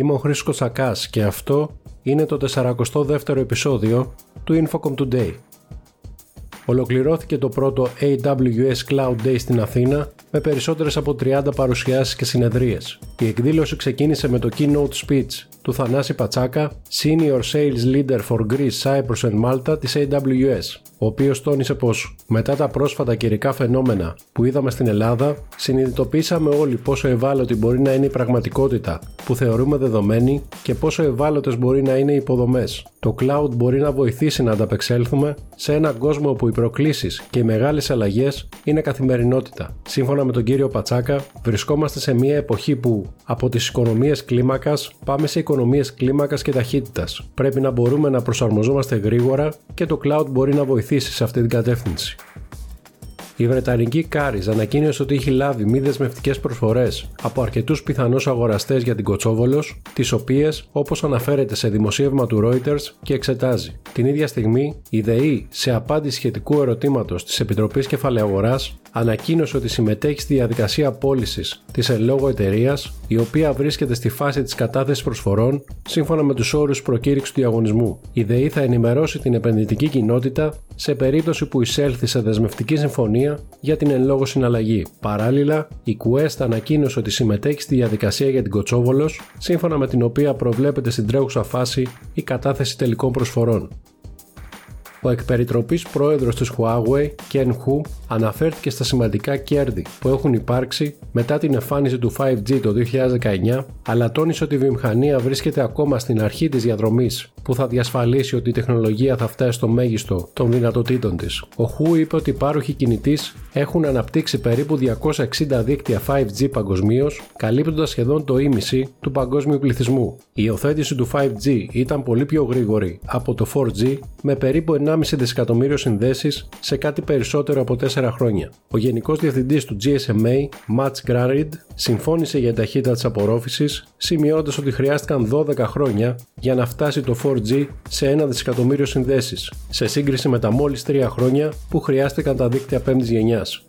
Είμαι ο Χρήστος Κοτσακάς και αυτό είναι το 42ο επεισόδιο του Infocom Today. Ολοκληρώθηκε το πρώτο AWS Cloud Day στην Αθήνα με περισσότερες από 30 παρουσιάσεις και συνεδρίες. Η εκδήλωση ξεκίνησε με το keynote speech του Θανάση Πατσάκα, Senior Sales Leader for Greece, Cyprus and Malta της AWS, ο οποίος τόνισε πως μετά τα πρόσφατα καιρικά φαινόμενα που είδαμε στην Ελλάδα, συνειδητοποίησαμε όλοι πόσο ευάλωτη μπορεί να είναι η πραγματικότητα που θεωρούμε δεδομένη και πόσο ευάλωτες μπορεί να είναι οι υποδομές. Το cloud μπορεί να βοηθήσει να ανταπεξέλθουμε σε έναν κόσμο όπου οι προκλήσεις και οι μεγάλες αλλαγές είναι καθημερινότητα. Σύμφωνα με τον κύριο Πατσάκα, βρισκόμαστε σε μια εποχή που από τις οικονομίες κλίμακας πάμε σε οικονομίες κλίμακας και ταχύτητας. Πρέπει να μπορούμε να προσαρμοζόμαστε γρήγορα και το cloud μπορεί να βοηθήσει σε αυτή την κατεύθυνση. Η Βρετανική Κάρις ανακοίνωσε ότι έχει λάβει μη δεσμευτικές προσφορές από αρκετούς πιθανούς αγοραστές για την Κοτσόβολος, τις οποίες, όπως αναφέρεται σε δημοσίευμα του Reuters, και εξετάζει. Την ίδια στιγμή, η ΔΕΗ, σε απάντηση σχετικού ερωτήματος της Επιτροπής Κεφαλαίου ανακοίνωσε ότι συμμετέχει στη διαδικασία πώλησης της εν λόγω εταιρείας, η οποία βρίσκεται στη φάση της κατάθεσης προσφορών σύμφωνα με τους όρους προκήρυξης του διαγωνισμού. Η ΔΕΗ θα ενημερώσει την επενδυτική κοινότητα σε περίπτωση που εισέλθει σε δεσμευτική συμφωνία για την εν λόγω συναλλαγή. Παράλληλα, η Quest ανακοίνωσε ότι συμμετέχει στη διαδικασία για την Κοτσόβολος, σύμφωνα με την οποία προβλέπεται στην τρέχουσα φάση η κατάθεση τελικών προσφορών. Ο εκπεριτροπής πρόεδρος της Huawei, Ken Hu, αναφέρθηκε στα σημαντικά κέρδη που έχουν υπάρξει μετά την εμφάνιση του 5G το 2019, αλλά τόνισε ότι η βιομηχανία βρίσκεται ακόμα στην αρχή της διαδρομής που θα διασφαλίσει ότι η τεχνολογία θα φτάσει στο μέγιστο των δυνατοτήτων της. Ο Hu είπε ότι οι πάροχοι κινητής έχουν αναπτύξει περίπου 260 δίκτυα 5G παγκοσμίως, καλύπτοντας σχεδόν το ίμιση του παγκόσμιου πληθυσμού. Η υιοθέτηση του 5G ήταν πολύ πιο γρήγορη από το 4G, με περίπου 1,5 δισεκατομμύριο συνδέσεις σε κάτι περισσότερο από 4 χρόνια. Ο Γενικός Διευθυντής του GSMA, Mats Grarid, συμφώνησε για ταχύτητα της απορρόφησης, σημειώντας ότι χρειάστηκαν 12 χρόνια για να φτάσει το 4G σε 1 δισεκατομμύριο συνδέσεις, σε σύγκριση με τα μόλις 3 χρόνια που χρειάστηκαν τα δίκτυα 5η γενιάς.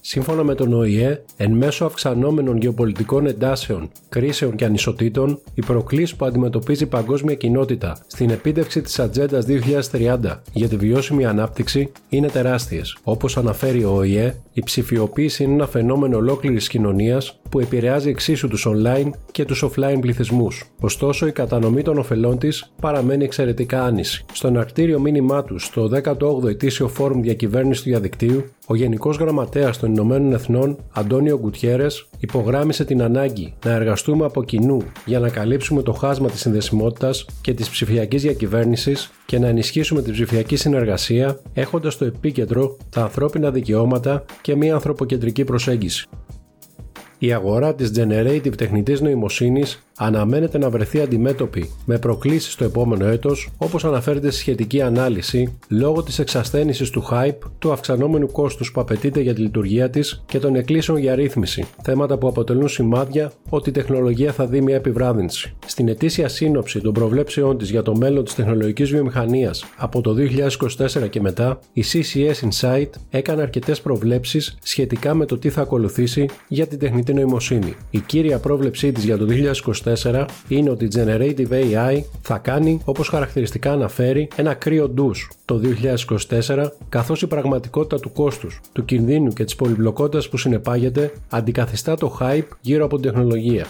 Σύμφωνα με τον ΟΗΕ, εν μέσω αυξανόμενων γεωπολιτικών εντάσεων, κρίσεων και ανισοτήτων, οι προκλήσεις που αντιμετωπίζει η παγκόσμια κοινότητα στην επίτευξη της Ατζέντα 2030 για τη βιώσιμη ανάπτυξη είναι τεράστιες. Όπως αναφέρει ο ΟΗΕ, η ψηφιοποίηση είναι ένα φαινόμενο ολόκληρης κοινωνίας που επηρεάζει εξίσου τους online και τους offline πληθυσμούς. Ωστόσο, η κατανομή των ωφελών της παραμένει εξαιρετικά άνηση. Στο εναρκτήριο μήνυμά του στο 18ο ετήσιο Φόρουμ Διακυβέρνηση του Διαδικτύου, ο Γενικός Γραμματέας των Ηνωμένων Εθνών, Αντώνιο Γκουτιέρες, υπογράμμισε την ανάγκη να εργαστούμε από κοινού για να καλύψουμε το χάσμα της συνδεσιμότητας και της ψηφιακής διακυβέρνησης και να ενισχύσουμε την ψηφιακή συνεργασία, έχοντας στο επίκεντρο τα ανθρώπινα δικαιώματα και μια ανθρωποκεντρική προσέγγιση. Η αγορά της Generative τεχνητής νοημοσύνης αναμένεται να βρεθεί αντιμέτωπη με προκλήσεις το επόμενο έτος όπως αναφέρεται στη σχετική ανάλυση λόγω της εξασθένησης του hype, του αυξανόμενου κόστους που απαιτείται για τη λειτουργία της και των εκκλήσεων για ρύθμιση, θέματα που αποτελούν σημάδια ότι η τεχνολογία θα δει μια επιβράδυνση. Στην ετήσια σύνοψη των προβλέψεών της για το μέλλον της τεχνολογικής βιομηχανίας από το 2024 και μετά, η CCS Insight έκανε αρκετές προβλέψεις σχετικά με το τι θα ακολουθήσει για την τεχνητή νοημοσύνη. Η κύρια πρόβλεψή της για το 2024 είναι ότι η Generative AI θα κάνει, όπως χαρακτηριστικά αναφέρει, ένα κρύο ντους το 2024, καθώς η πραγματικότητα του κόστους, του κινδύνου και της πολυπλοκότητας που συνεπάγεται αντικαθιστά το hype γύρω από την τεχνολογία.